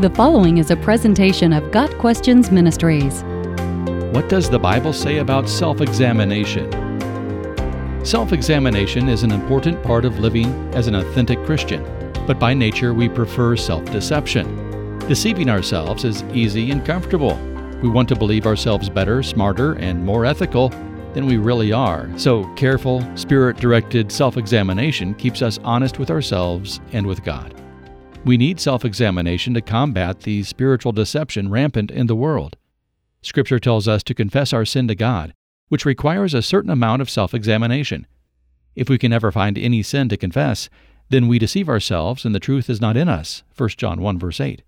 The following is a presentation of Got Questions Ministries. What does the Bible say about self examination? Self examination is an important part of living as an authentic Christian, but by nature we prefer self deception. Deceiving ourselves is easy and comfortable. We want to believe ourselves better, smarter, and more ethical than we really are. So, careful, spirit directed self examination keeps us honest with ourselves and with God. We need self examination to combat the spiritual deception rampant in the world. Scripture tells us to confess our sin to God, which requires a certain amount of self examination. If we can never find any sin to confess, then we deceive ourselves and the truth is not in us. 1 John 1 verse 8.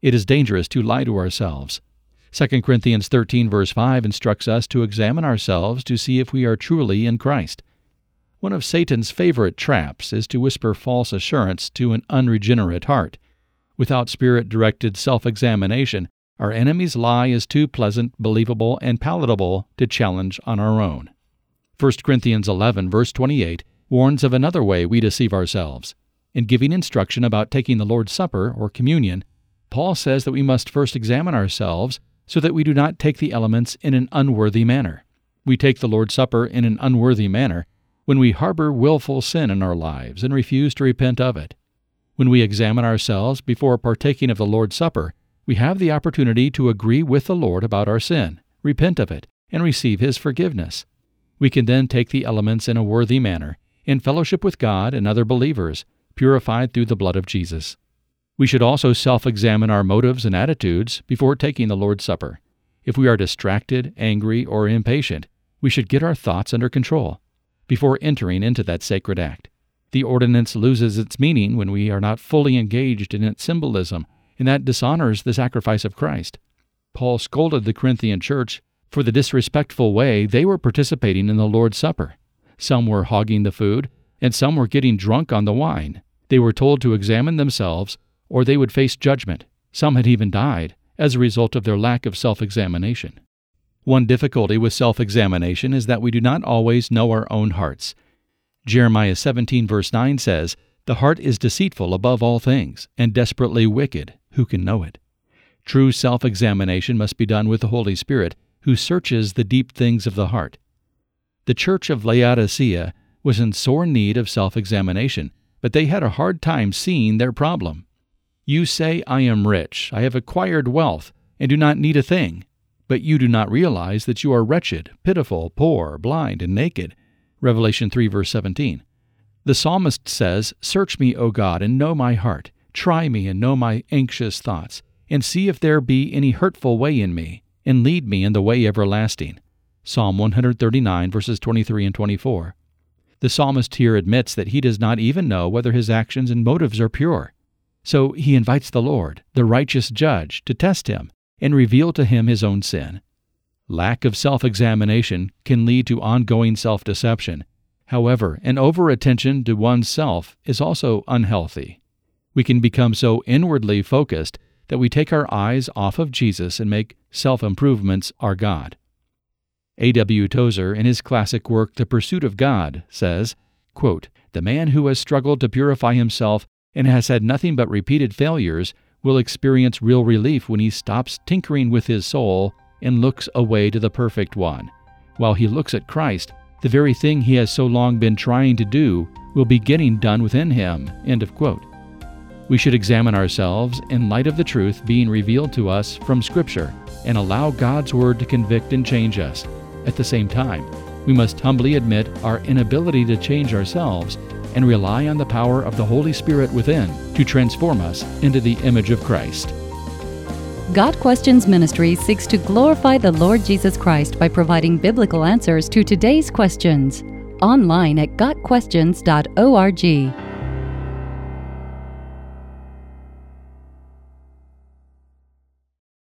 It is dangerous to lie to ourselves. 2 Corinthians 13 verse 5 instructs us to examine ourselves to see if we are truly in Christ. One of Satan's favorite traps is to whisper false assurance to an unregenerate heart. Without spirit directed self examination, our enemy's lie is too pleasant, believable, and palatable to challenge on our own. 1 Corinthians 11, verse 28, warns of another way we deceive ourselves. In giving instruction about taking the Lord's Supper, or communion, Paul says that we must first examine ourselves so that we do not take the elements in an unworthy manner. We take the Lord's Supper in an unworthy manner when we harbor willful sin in our lives and refuse to repent of it. When we examine ourselves before partaking of the Lord's Supper, we have the opportunity to agree with the Lord about our sin, repent of it, and receive His forgiveness. We can then take the elements in a worthy manner, in fellowship with God and other believers, purified through the blood of Jesus. We should also self examine our motives and attitudes before taking the Lord's Supper. If we are distracted, angry, or impatient, we should get our thoughts under control before entering into that sacred act. The ordinance loses its meaning when we are not fully engaged in its symbolism, and that dishonors the sacrifice of Christ. Paul scolded the Corinthian church for the disrespectful way they were participating in the Lord's Supper. Some were hogging the food, and some were getting drunk on the wine. They were told to examine themselves, or they would face judgment. Some had even died as a result of their lack of self examination. One difficulty with self examination is that we do not always know our own hearts. Jeremiah 17, verse 9 says, The heart is deceitful above all things, and desperately wicked. Who can know it? True self examination must be done with the Holy Spirit, who searches the deep things of the heart. The church of Laodicea was in sore need of self examination, but they had a hard time seeing their problem. You say, I am rich, I have acquired wealth, and do not need a thing but you do not realize that you are wretched, pitiful, poor, blind, and naked. Revelation 3, verse 17. The psalmist says, Search me, O God, and know my heart. Try me and know my anxious thoughts, and see if there be any hurtful way in me, and lead me in the way everlasting. Psalm 139, verses 23 and 24. The psalmist here admits that he does not even know whether his actions and motives are pure. So he invites the Lord, the righteous judge, to test him and reveal to him his own sin. Lack of self examination can lead to ongoing self deception. However, an over attention to one's self is also unhealthy. We can become so inwardly focused that we take our eyes off of Jesus and make self improvements our God. A.W. Tozer, in his classic work The Pursuit of God, says, quote, The man who has struggled to purify himself and has had nothing but repeated failures will experience real relief when he stops tinkering with his soul and looks away to the perfect one. While he looks at Christ, the very thing he has so long been trying to do will be getting done within him. End of quote. We should examine ourselves in light of the truth being revealed to us from Scripture and allow God's Word to convict and change us. At the same time, we must humbly admit our inability to change ourselves and rely on the power of the Holy Spirit within to transform us into the image of Christ. Got Questions Ministry seeks to glorify the Lord Jesus Christ by providing biblical answers to today's questions. Online at GotQuestions.org.